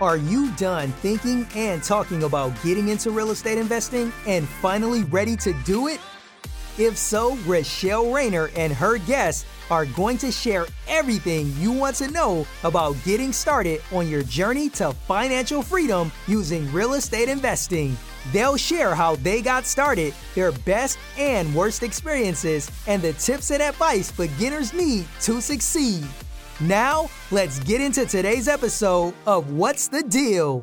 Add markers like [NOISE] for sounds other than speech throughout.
Are you done thinking and talking about getting into real estate investing and finally ready to do it? If so, Rochelle Rayner and her guests are going to share everything you want to know about getting started on your journey to financial freedom using real estate investing. They'll share how they got started, their best and worst experiences, and the tips and advice beginners need to succeed. Now, let's get into today's episode of What's the Deal?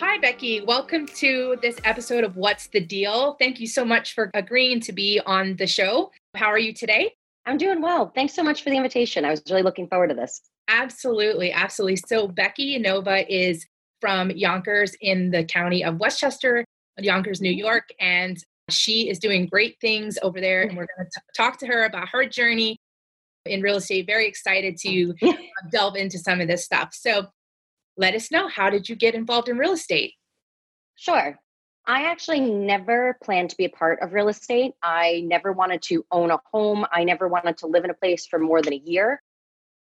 Hi, Becky. Welcome to this episode of What's the Deal? Thank you so much for agreeing to be on the show. How are you today? I'm doing well. Thanks so much for the invitation. I was really looking forward to this. Absolutely. Absolutely. So, Becky Nova is from Yonkers in the county of Westchester, Yonkers, New York. And she is doing great things over there. And we're going to talk to her about her journey in real estate. Very excited to [LAUGHS] delve into some of this stuff. So let us know how did you get involved in real estate? Sure. I actually never planned to be a part of real estate. I never wanted to own a home. I never wanted to live in a place for more than a year.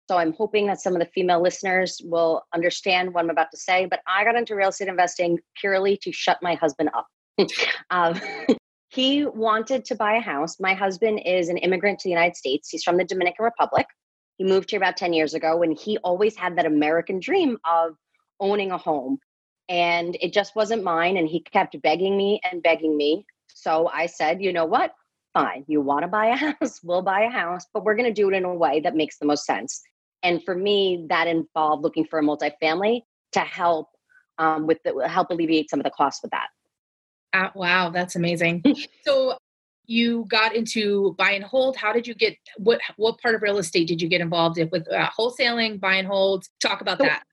So I'm hoping that some of the female listeners will understand what I'm about to say. But I got into real estate investing purely to shut my husband up. [LAUGHS] um, he wanted to buy a house. My husband is an immigrant to the United States. He's from the Dominican Republic. He moved here about 10 years ago and he always had that American dream of owning a home. And it just wasn't mine. And he kept begging me and begging me. So I said, you know what? Fine. You want to buy a [LAUGHS] house? We'll buy a house, but we're going to do it in a way that makes the most sense. And for me, that involved looking for a multifamily to help um, with the, help alleviate some of the costs with that. Uh, wow, that's amazing. [LAUGHS] so you got into buy and hold. How did you get what what part of real estate did you get involved in with uh, wholesaling, buy and hold? Talk about so, that.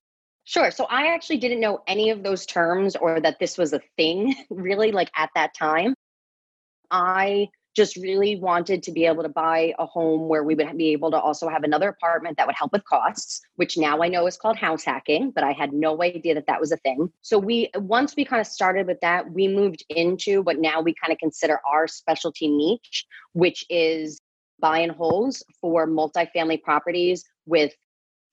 Sure. So I actually didn't know any of those terms or that this was a thing [LAUGHS] really like at that time. I just really wanted to be able to buy a home where we would be able to also have another apartment that would help with costs, which now I know is called house hacking, but I had no idea that that was a thing. So we once we kind of started with that, we moved into what now we kind of consider our specialty niche, which is buy and holds for multifamily properties with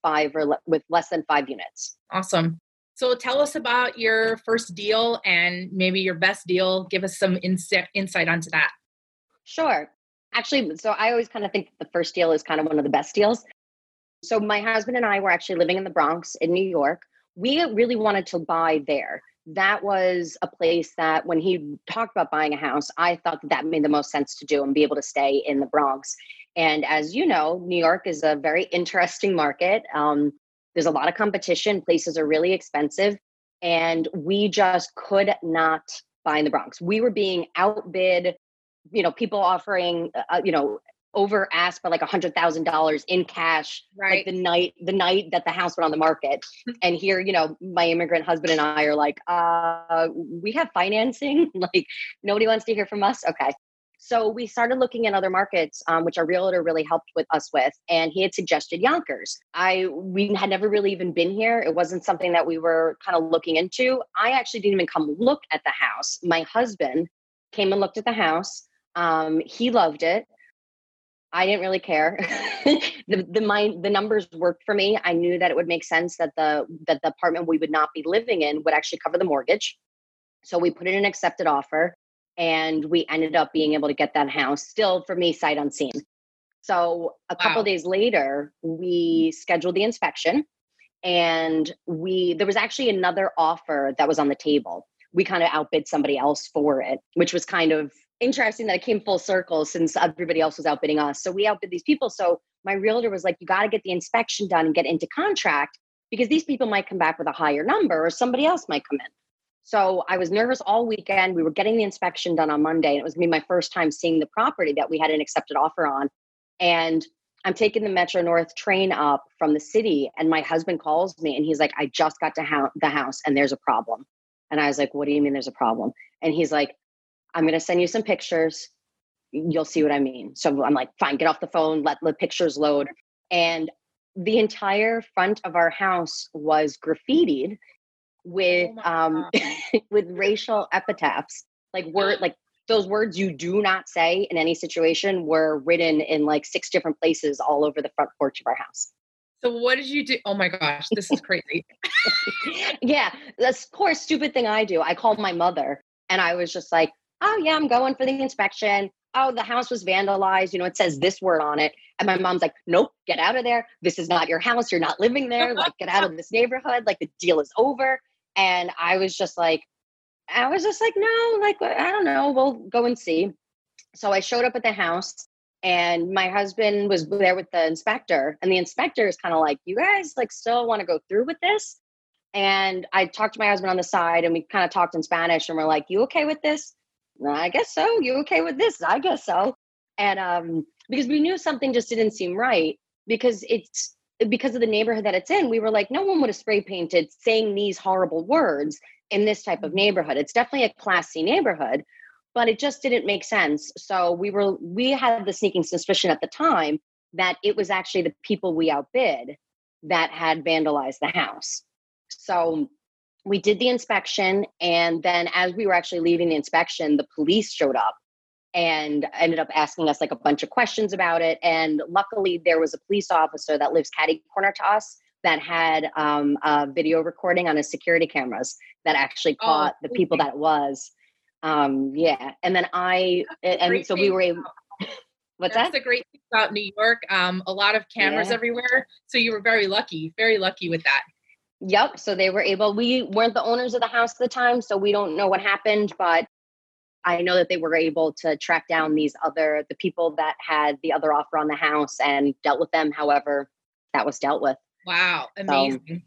five or le- with less than 5 units. Awesome. So tell us about your first deal and maybe your best deal. Give us some insight insight onto that. Sure. Actually, so I always kind of think the first deal is kind of one of the best deals. So my husband and I were actually living in the Bronx in New York. We really wanted to buy there. That was a place that when he talked about buying a house, I thought that that made the most sense to do and be able to stay in the Bronx. And as you know, New York is a very interesting market. Um, there's a lot of competition, places are really expensive, and we just could not buy in the Bronx. We were being outbid you know people offering uh, uh, you know over asked for like a hundred thousand dollars in cash right. like the night the night that the house went on the market. [LAUGHS] And here you know my immigrant husband and i are like uh we have financing. [LAUGHS] Like nobody wants to hear from us? Okay. So we started looking at other markets um, which our realtor really helped with us with and he had suggested yonkers. I we had never really even been here. It wasn't something that we were kind of looking into. I actually didn't even come look at the house. My husband came and looked at the house um, he loved it. I didn't really care. [LAUGHS] the the my the numbers worked for me. I knew that it would make sense that the that the apartment we would not be living in would actually cover the mortgage. So we put in an accepted offer and we ended up being able to get that house still for me sight unseen. So a couple wow. days later, we scheduled the inspection and we there was actually another offer that was on the table. We kind of outbid somebody else for it, which was kind of interesting that it came full circle since everybody else was outbidding us. So we outbid these people. So my realtor was like, you got to get the inspection done and get into contract because these people might come back with a higher number or somebody else might come in. So I was nervous all weekend. We were getting the inspection done on Monday, and it was me my first time seeing the property that we had an accepted offer on. And I'm taking the Metro North train up from the city, and my husband calls me and he's like, I just got to ha- the house and there's a problem. And I was like, What do you mean there's a problem? And he's like, I'm going to send you some pictures. You'll see what I mean. So I'm like, fine, get off the phone, let the pictures load. And the entire front of our house was graffitied with oh um [LAUGHS] with racial epitaphs like word like those words you do not say in any situation were written in like six different places all over the front porch of our house So what did you do? Oh my gosh, this is crazy. [LAUGHS] yeah, that's of course stupid thing I do. I called my mother and I was just like, "Oh yeah, I'm going for the inspection. Oh, the house was vandalized. You know, it says this word on it." And my mom's like, "Nope, get out of there. This is not your house. You're not living there. Like, get out of this neighborhood. Like, the deal is over." And I was just like, I was just like, "No, like I don't know. We'll go and see." So I showed up at the house and my husband was there with the inspector and the inspector is kind of like you guys like still want to go through with this and i talked to my husband on the side and we kind of talked in spanish and we're like you okay with this i guess so you okay with this i guess so and um because we knew something just didn't seem right because it's because of the neighborhood that it's in we were like no one would have spray painted saying these horrible words in this type of mm-hmm. neighborhood it's definitely a classy neighborhood but it just didn't make sense. So we were we had the sneaking suspicion at the time that it was actually the people we outbid that had vandalized the house. So we did the inspection and then as we were actually leaving the inspection the police showed up and ended up asking us like a bunch of questions about it and luckily there was a police officer that lives catty corner to us that had um, a video recording on his security cameras that actually oh, caught oh, the people that it was um, yeah, and then I and so we were able. What's That's that? the great thing about New York. Um, a lot of cameras yeah. everywhere, so you were very lucky, very lucky with that. Yep. So they were able. We weren't the owners of the house at the time, so we don't know what happened, but I know that they were able to track down these other the people that had the other offer on the house and dealt with them. However, that was dealt with. Wow, amazing.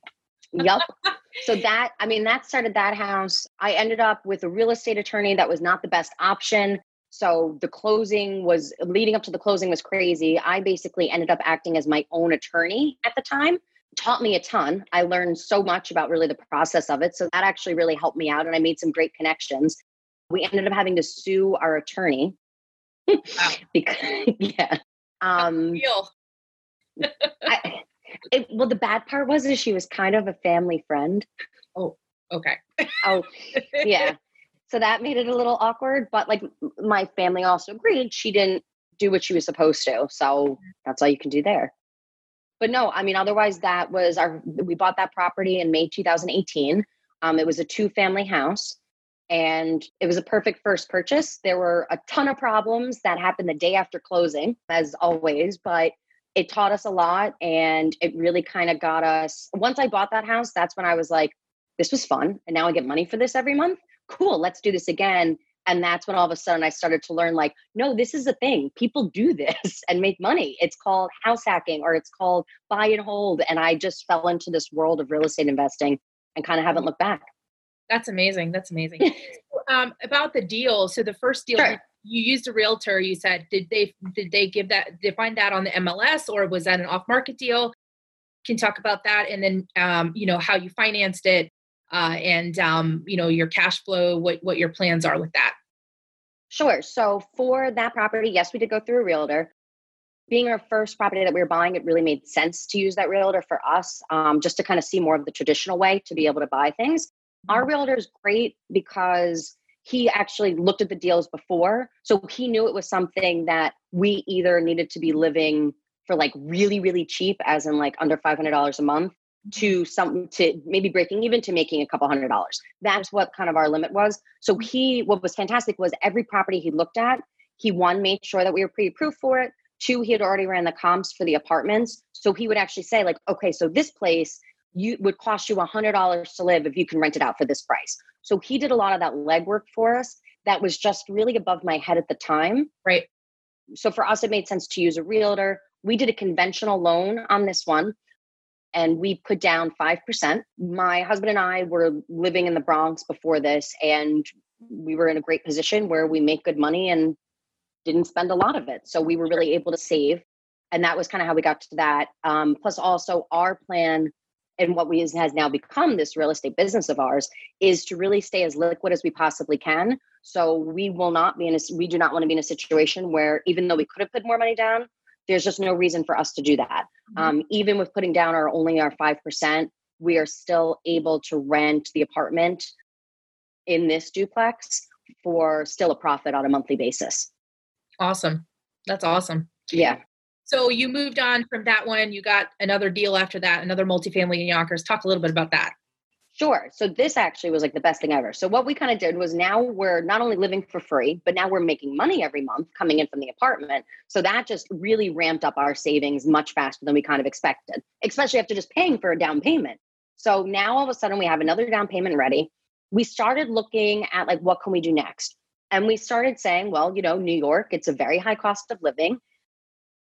So, yep. [LAUGHS] So that, I mean, that started that house. I ended up with a real estate attorney that was not the best option. So the closing was leading up to the closing was crazy. I basically ended up acting as my own attorney at the time. Taught me a ton. I learned so much about really the process of it. So that actually really helped me out and I made some great connections. We ended up having to sue our attorney. Wow. [LAUGHS] because [LAUGHS] yeah. Um I, it, well, the bad part was is she was kind of a family friend. Oh, okay. oh, yeah. [LAUGHS] So that made it a little awkward, but like my family also agreed she didn't do what she was supposed to. So that's all you can do there. But no, I mean, otherwise, that was our, we bought that property in May 2018. Um, it was a two family house and it was a perfect first purchase. There were a ton of problems that happened the day after closing, as always, but it taught us a lot and it really kind of got us once i bought that house that's when i was like this was fun and now i get money for this every month cool let's do this again and that's when all of a sudden i started to learn like no this is a thing. People do [LAUGHS] this and make money. It's called house hacking or it's called buy and hold. And i just fell into this world of real estate investing and kind of haven't looked back. That's amazing. That's amazing. [LAUGHS] Um, about the deal. So the first deal sure. you used a realtor you said. Did they did they give that did find that on the mls or was that an off market deal? Can talk about that and then um, you know how you financed it uh, and um, you know your cash flow what what your plans are with that sure so for that property yes we did go through a realtor being our first property that we were buying it really made sense to use that realtor for us um, just to kind of see more of the traditional way to be able to buy things our mm-hmm. realtor is great because he actually looked at the deals before. So he knew it was something that we either needed to be living for like really, really cheap, as in like under $500 a month, to some to maybe breaking even to making a couple hundred dollars. That's what kind of our limit was. So he, what was fantastic was every property he looked at, he one made sure that we were pre-approved for it. Two, he had already ran the comps for the apartments. So he would actually say, like, okay, so this place you would cost you a hundred dollars to live if you can rent it out for this price. So he did a lot of that legwork for us. That was just really above my head at the time. Right. So for us, it made sense to use a realtor. We did a conventional loan on this one and we put down 5%. My husband and I were living in the Bronx before this, and we were in a great position where we make good money and didn't spend a lot of it. So we were really able to save. And that was kind of how we got to that. Um, plus, also, our plan and what we has now become this real estate business of ours is to really stay as liquid as we possibly can so we will not be in a we do not want to be in a situation where even though we could have put more money down there's just no reason for us to do that mm-hmm. um, even with putting down our only our 5% we are still able to rent the apartment in this duplex for still a profit on a monthly basis awesome that's awesome yeah So you moved on from that one. You got another deal after that, another multifamily in Yonkers. Talk a little bit about that. Sure. So this actually was like the best thing ever. So what we kind of did was now we're not only living for free, but now we're making money every month coming in from the apartment. So that just really ramped up our savings much faster than we kind of expected, especially after just paying for a down payment. So now all of a sudden we have another down payment ready. We started looking at like what can we do next? And we started saying, well, you know, New York, it's a very high cost of living.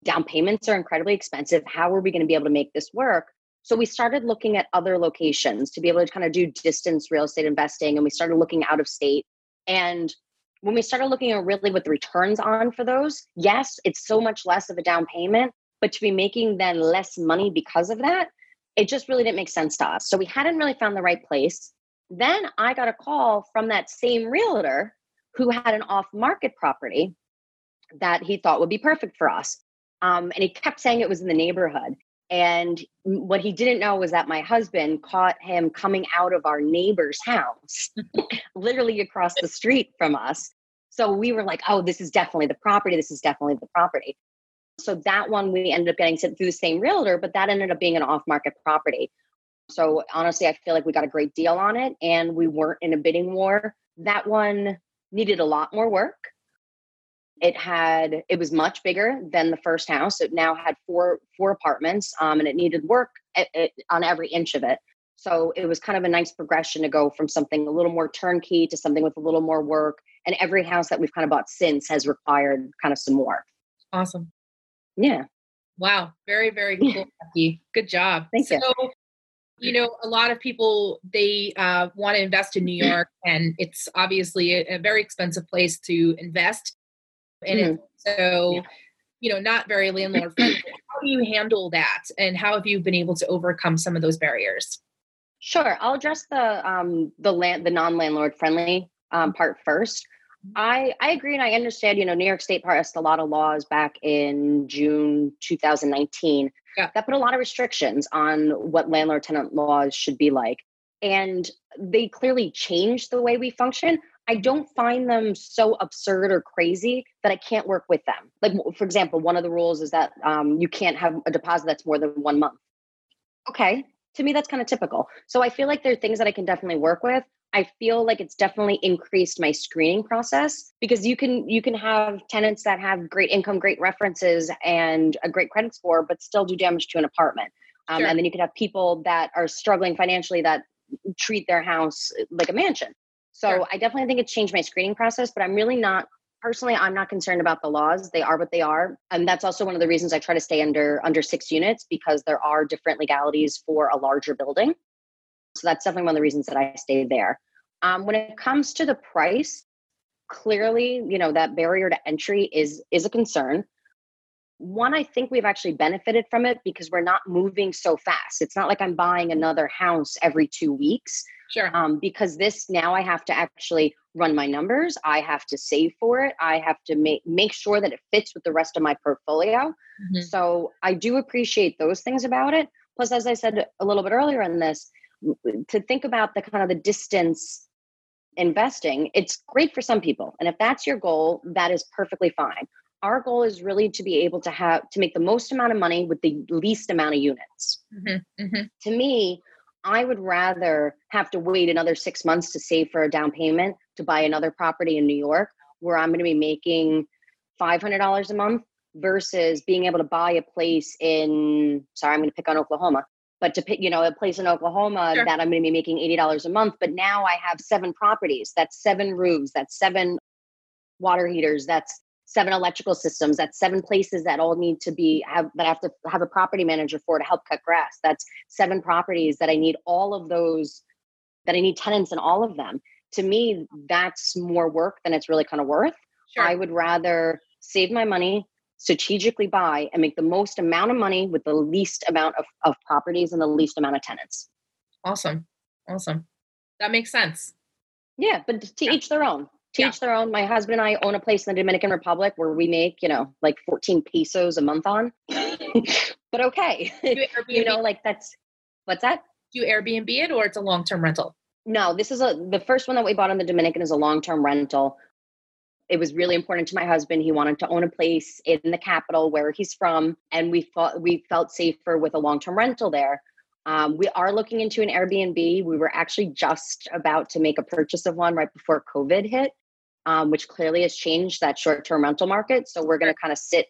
Down payments are incredibly expensive. How are we going to be able to make this work? So we started looking at other locations to be able to kind of do distance real estate investing. And we started looking out of state. And when we started looking at really what the returns on for those, yes, it's so much less of a down payment, but to be making then less money because of that, it just really didn't make sense to us. So we hadn't really found the right place. Then I got a call from that same realtor who had an off market property that he thought would be perfect for us. Um, and he kept saying it was in the neighborhood. And what he didn't know was that my husband caught him coming out of our neighbor's house, [LAUGHS] literally across the street from us. So we were like, oh, this is definitely the property. This is definitely the property. So that one we ended up getting sent through the same realtor, but that ended up being an off market property. So honestly, I feel like we got a great deal on it and we weren't in a bidding war. That one needed a lot more work it had it was much bigger than the first house it now had four four apartments um, and it needed work at, at, on every inch of it. So it was kind of a nice progression to go from something a little more turnkey to something with a little more work and every house that we've kind of bought since has required kind of some more. Awesome. Yeah. Wow very very cool Becky. good job. Thank so, you you know a lot of people they uh, want to invest in new york and it's obviously a, a very expensive place to invest and mm-hmm. so yeah. you know not very landlord [CLEARS THROAT] friendly how do you handle that and how have you been able to overcome some of those barriers sure i'll address the um the land the non-landlord friendly um, mm-hmm. part first. I, I agree and I understand, you know, New York State passed a lot of laws back in June 2019 yeah. that put a lot of restrictions on what landlord tenant laws should be like. And they clearly changed the way we function. I don't find them so absurd or crazy that I can't work with them. Like, for example, one of the rules is that um, you can't have a deposit that's more than one month. Okay, to me, that's kind of typical. So I feel like there are things that I can definitely work with. I feel like it's definitely increased my screening process because you can you can have tenants that have great income, great references, and a great credit score, but still do damage to an apartment. Um, sure. And then you can have people that are struggling financially that treat their house like a mansion. So sure. I definitely think it's changed my screening process, but I'm really not personally i'm not concerned about the laws. They are what they are. And that's also one of the reasons i try to stay under under six units because there are different legalities for a larger building. So that's definitely one of the reasons that i stay there. Um, when it comes to the price clearly you know that barrier to entry is is a concern one i think we've actually benefited from it because we're not moving so fast it's not like i'm buying another house every two weeks Sure. Um, because this now I have to actually run my numbers. I have to save for it. I have to make make sure that it fits with the rest of my portfolio. Mm-hmm. So I do appreciate those things about it. Plus, as I said a little bit earlier in this, to think about the kind of the distance investing, it's great for some people. And if that's your goal, that is perfectly fine. Our goal is really to be able to have to make the most amount of money with the least amount of units. Mm-hmm. Mm-hmm. To me, I would rather have to wait another six months to save for a down payment to buy another property in New York where I'm going to be making $500 a month versus being able to buy a place in, sorry, I'm going to pick on Oklahoma, but to pick, you know, a place in Oklahoma sure. that I'm going to be making $80 a month. But now I have seven properties. That's seven roofs. That's seven water heaters. That's seven electrical systems. That's seven places that all need to be have that i have to have a property manager for to help cut grass. That's seven properties that i need all of those that i need tenants in all of them. To me that's more work than it's really kind of worth. Sure. i would rather save my money strategically buy and make the most amount of money with the least amount of, of properties and the least amount of tenants. Awesome. Awesome. That makes sense. Yeah but to yeah. each their own to yeah. each their own. My husband and I own a place in the Dominican Republic where we make, you know, like 14 pesos a month on. [LAUGHS] but okay. You, [LAUGHS] you, know, like that's what's that? Do you Airbnb it or it's a long term rental? No, this is a the first one that we bought in the Dominican is a long term rental. it was really important to my husband. He wanted to own a place in the capital where he's from, and we thought we felt safer with a long term rental there. Um, we are looking into an Airbnb. We were actually just about to make a purchase of one right before COVID hit, um, which clearly has changed that short term rental market. So we're going to kind of sit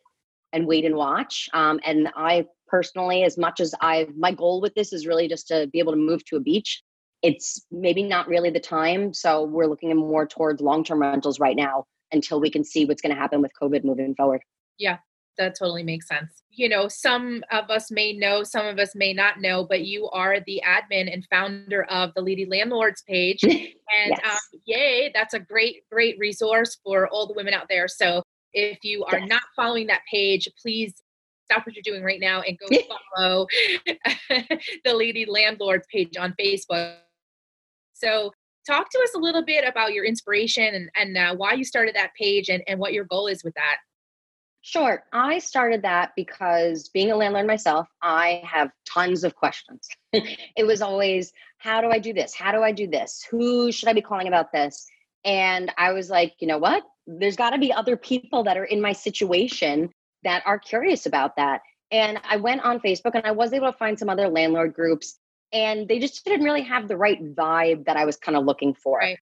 and wait and watch. Um, and I personally, as much as I, my goal with this is really just to be able to move to a beach. It's maybe not really the time. So we're looking more towards long term rentals right now until we can see what's going to happen with COVID moving forward. Yeah, that totally makes sense. You know, some of us may know, some of us may not know, but you are the admin and founder of the Lady Landlords page. [LAUGHS] And yes. um, yay, that's a great, great resource for all the women out there. So if you are yes. not following that page, please stop what you're doing right now and go [LAUGHS] follow [LAUGHS] the Lady Landlords page on Facebook. So talk to us a little bit about your inspiration and, and uh, why you started that page and, and what your goal is with that. Sure. I started that because being a landlord myself, I have tons of questions. [LAUGHS] it was always, how do I do this? How do I do this? Who should I be calling about this? And I was like, you know what? There's got to be other people that are in my situation that are curious about that. And I went on Facebook and I was able to find some other landlord groups, and they just didn't really have the right vibe that I was kind of looking for. Right.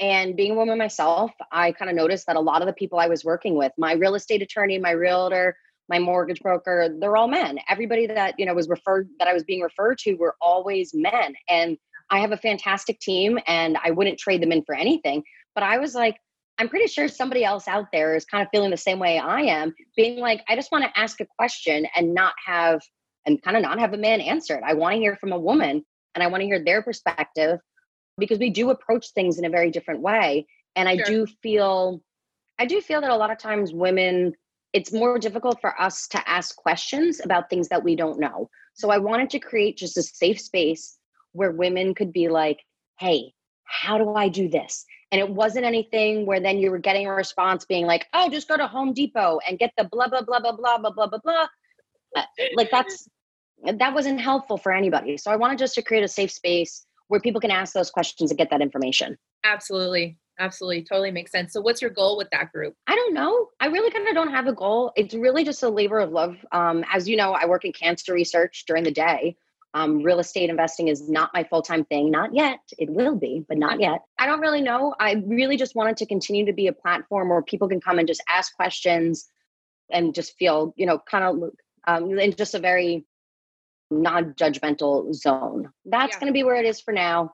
And being a woman myself, I kind of noticed that a lot of the people I was working with, my real estate attorney, my realtor, my mortgage broker, they're all men. Everybody that, you know, was referred that I was being referred to were always men. And I have a fantastic team and I wouldn't trade them in for anything. But I was like, I'm pretty sure somebody else out there is kind of feeling the same way I am, being like, I just want to ask a question and not have and kind of not have a man answer it. I want to hear from a woman and I want to hear their perspective because we do approach things in a very different way. And I sure. do feel, I do feel that a lot of times women, it's more difficult for us to ask questions about things that we don't know. So I wanted to create just a safe space where women could be like, hey, how do I do this? And it wasn't anything where then you were getting a response being like, oh, just go to Home Depot and get the blah, blah, blah, blah, blah, blah, blah, blah, blah. Uh, like that's, that wasn't helpful for anybody. So I wanted just to create a safe space where people can ask those questions and get that information. Absolutely. Absolutely. Totally makes sense. So, what's your goal with that group? I don't know. I really kind of don't have a goal. It's really just a labor of love. Um, as you know, I work in cancer research during the day. Um, real estate investing is not my full time thing. Not yet. It will be, but not yet. I don't really know. I really just wanted to continue to be a platform where people can come and just ask questions and just feel, you know, kind of um, in just a very non-judgmental zone. That's yeah. going to be where it is for now.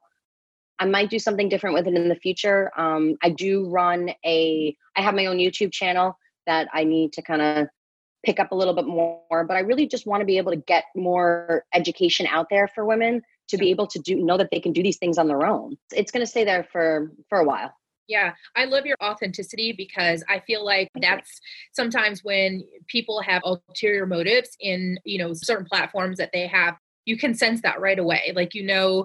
I might do something different with it in the future. Um, I do run a, I have my own YouTube channel that I need to kind of pick up a little bit more, but I really just want to be able to get more education out there for women to be able to do know that they can do these things on their own. It's going to stay there for for a while. Yeah, I love your authenticity because I feel like that's sometimes when people have ulterior motives in, you know, certain platforms that they have, you can sense that right away. Like, you know,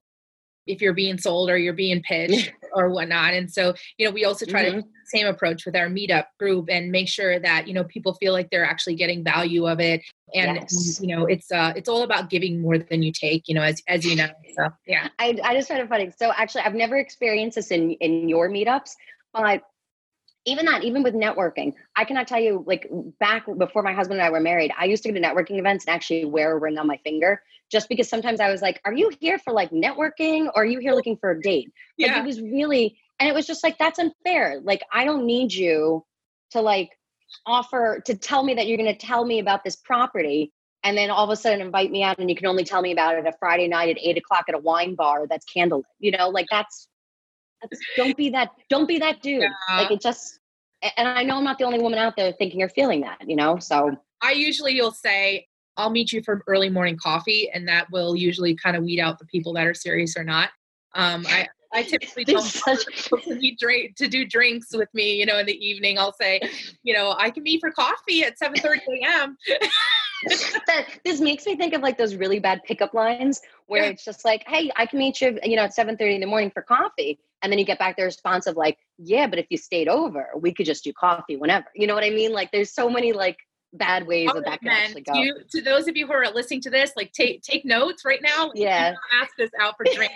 if you're being sold or you're being pitched or whatnot. And so, you know, we also try mm-hmm. to same approach with our meetup group and make sure that, you know, people feel like they're actually getting value of it. And yes. you know, it's uh it's all about giving more than you take, you know, as as you know. So yeah. I, I just find it funny. So actually I've never experienced this in in your meetups, but even that, even with networking, I cannot tell you, like back before my husband and I were married, I used to go to networking events and actually wear a ring on my finger just because sometimes I was like, are you here for like networking or are you here looking for a date? Like yeah. it was really, and it was just like, that's unfair. Like, I don't need you to like offer to tell me that you're going to tell me about this property and then all of a sudden invite me out and you can only tell me about it a Friday night at eight o'clock at a wine bar that's candlelit. You know, like that's don't be that don't be that dude yeah. like it just and i know i'm not the only woman out there thinking or feeling that you know so i usually you'll say i'll meet you for early morning coffee and that will usually kind of weed out the people that are serious or not um i I [LAUGHS] typically tell such... [LAUGHS] people to, drink, to do drinks with me, you know, in the evening. I'll say, you know, I can meet for coffee at 7 30 a.m. [LAUGHS] that this makes me think of like those really bad pickup lines where yeah. it's just like, hey, I can meet you, you know, at 7 30 in the morning for coffee. And then you get back the response of like, yeah, but if you stayed over, we could just do coffee whenever. You know what I mean? Like there's so many like bad ways that that can actually go. You, to those of you who are listening to this, like take take notes right now. Yeah. Ask us out for drinks.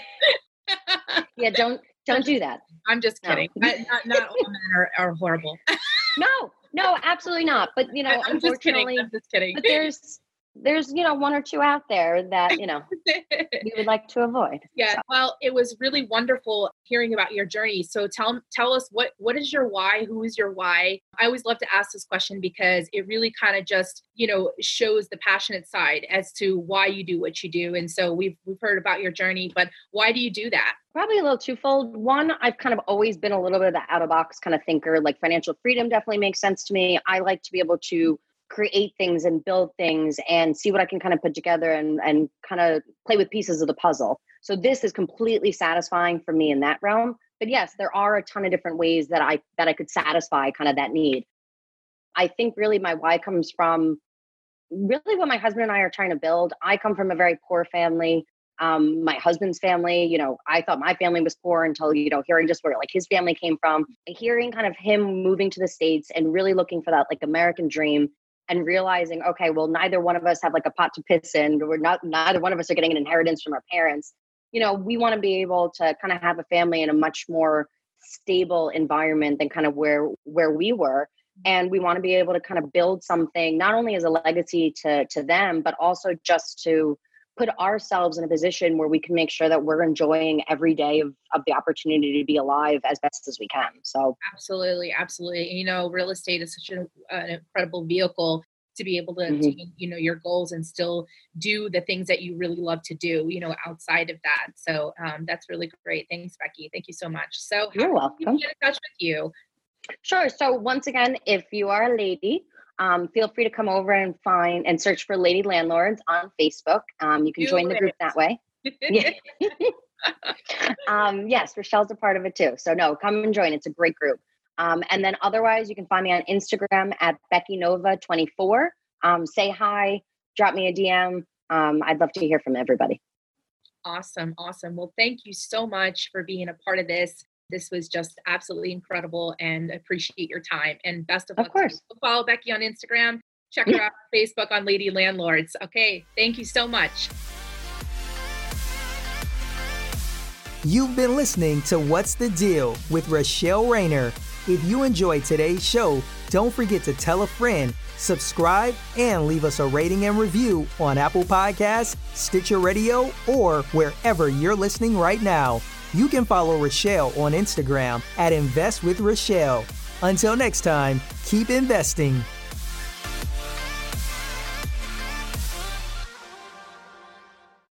[LAUGHS] yeah, don't don't do that. I'm just kidding. No. I, not, not all men are, are horrible. [LAUGHS] no, no, absolutely not. But you know, I'm unfortunately, just kidding. I'm just kidding. But there's there's you know one or two out there that you know [LAUGHS] we would like to avoid yeah so. well it was really wonderful hearing about your journey. So tell tell us what what is your why? Who is your why? I always love to ask this question because it really kind of just you know shows the passionate side as to why you do what you do. And so we've we've heard about your journey but why do you do that? Probably a little twofold. One i've kind of always been a little bit of the out of box kind of thinker. Like financial freedom definitely makes sense to me. I like to be able to create things and build things and see what I can kind of put together and and kind of play with pieces of the puzzle. So this is completely satisfying for me in that realm. But yes, there are a ton of different ways that I that I could satisfy kind of that need. I think really my why comes from really what my husband and I are trying to build. I come from a very poor family. Um, my husband's family, you know, I thought my family was poor until, you know, hearing just where like his family came from, hearing kind of him moving to the States and really looking for that like American dream and realizing, okay, well, neither one of us have like a pot to piss in. We're not, neither one of us are getting an inheritance from our parents. You know, we want to be able to kind of have a family in a much more stable environment than kind of where where we were and we want to be able to kind of build something not only as a legacy to to them but also just to put ourselves in a position where we can make sure that we're enjoying every day of, of the opportunity to be alive as best as we can so. Absolutely absolutely you know real estate is such an, an incredible vehicle to be able to, mm-hmm. to, you know your goals and still do the things that you really love to do you know outside of that so um, that's really great thanks becky thank you so much so you're welcome. get in touch with you. Sure so once again if you are a lady um, feel free to come over and find and search for Lady Landlords on Facebook. Um, you can Do join it. the group that way. [LAUGHS] [LAUGHS] um, yes, Rochelle's a part of it too. So no, come and join. It's a great group. Um, and then otherwise, you can find me on Instagram at Becky Nova 24. Um, say hi, drop me a DM. Um, I'd love to hear from everybody. Awesome, awesome. Well, thank you so much for being a part of this. This was just absolutely incredible and appreciate your time. And best of, of luck. Of course. Follow Becky on Instagram. Check her out on Facebook on Lady Landlords. Okay. Thank you so much. You've been listening to What's the Deal with Rochelle Rayner. If you enjoyed today's show, don't forget to tell a friend, subscribe, and leave us a rating and review on Apple Podcasts, Stitcher Radio, or wherever you're listening right now. You can follow Rochelle on Instagram at Invest with Rochelle. Until next time, keep investing.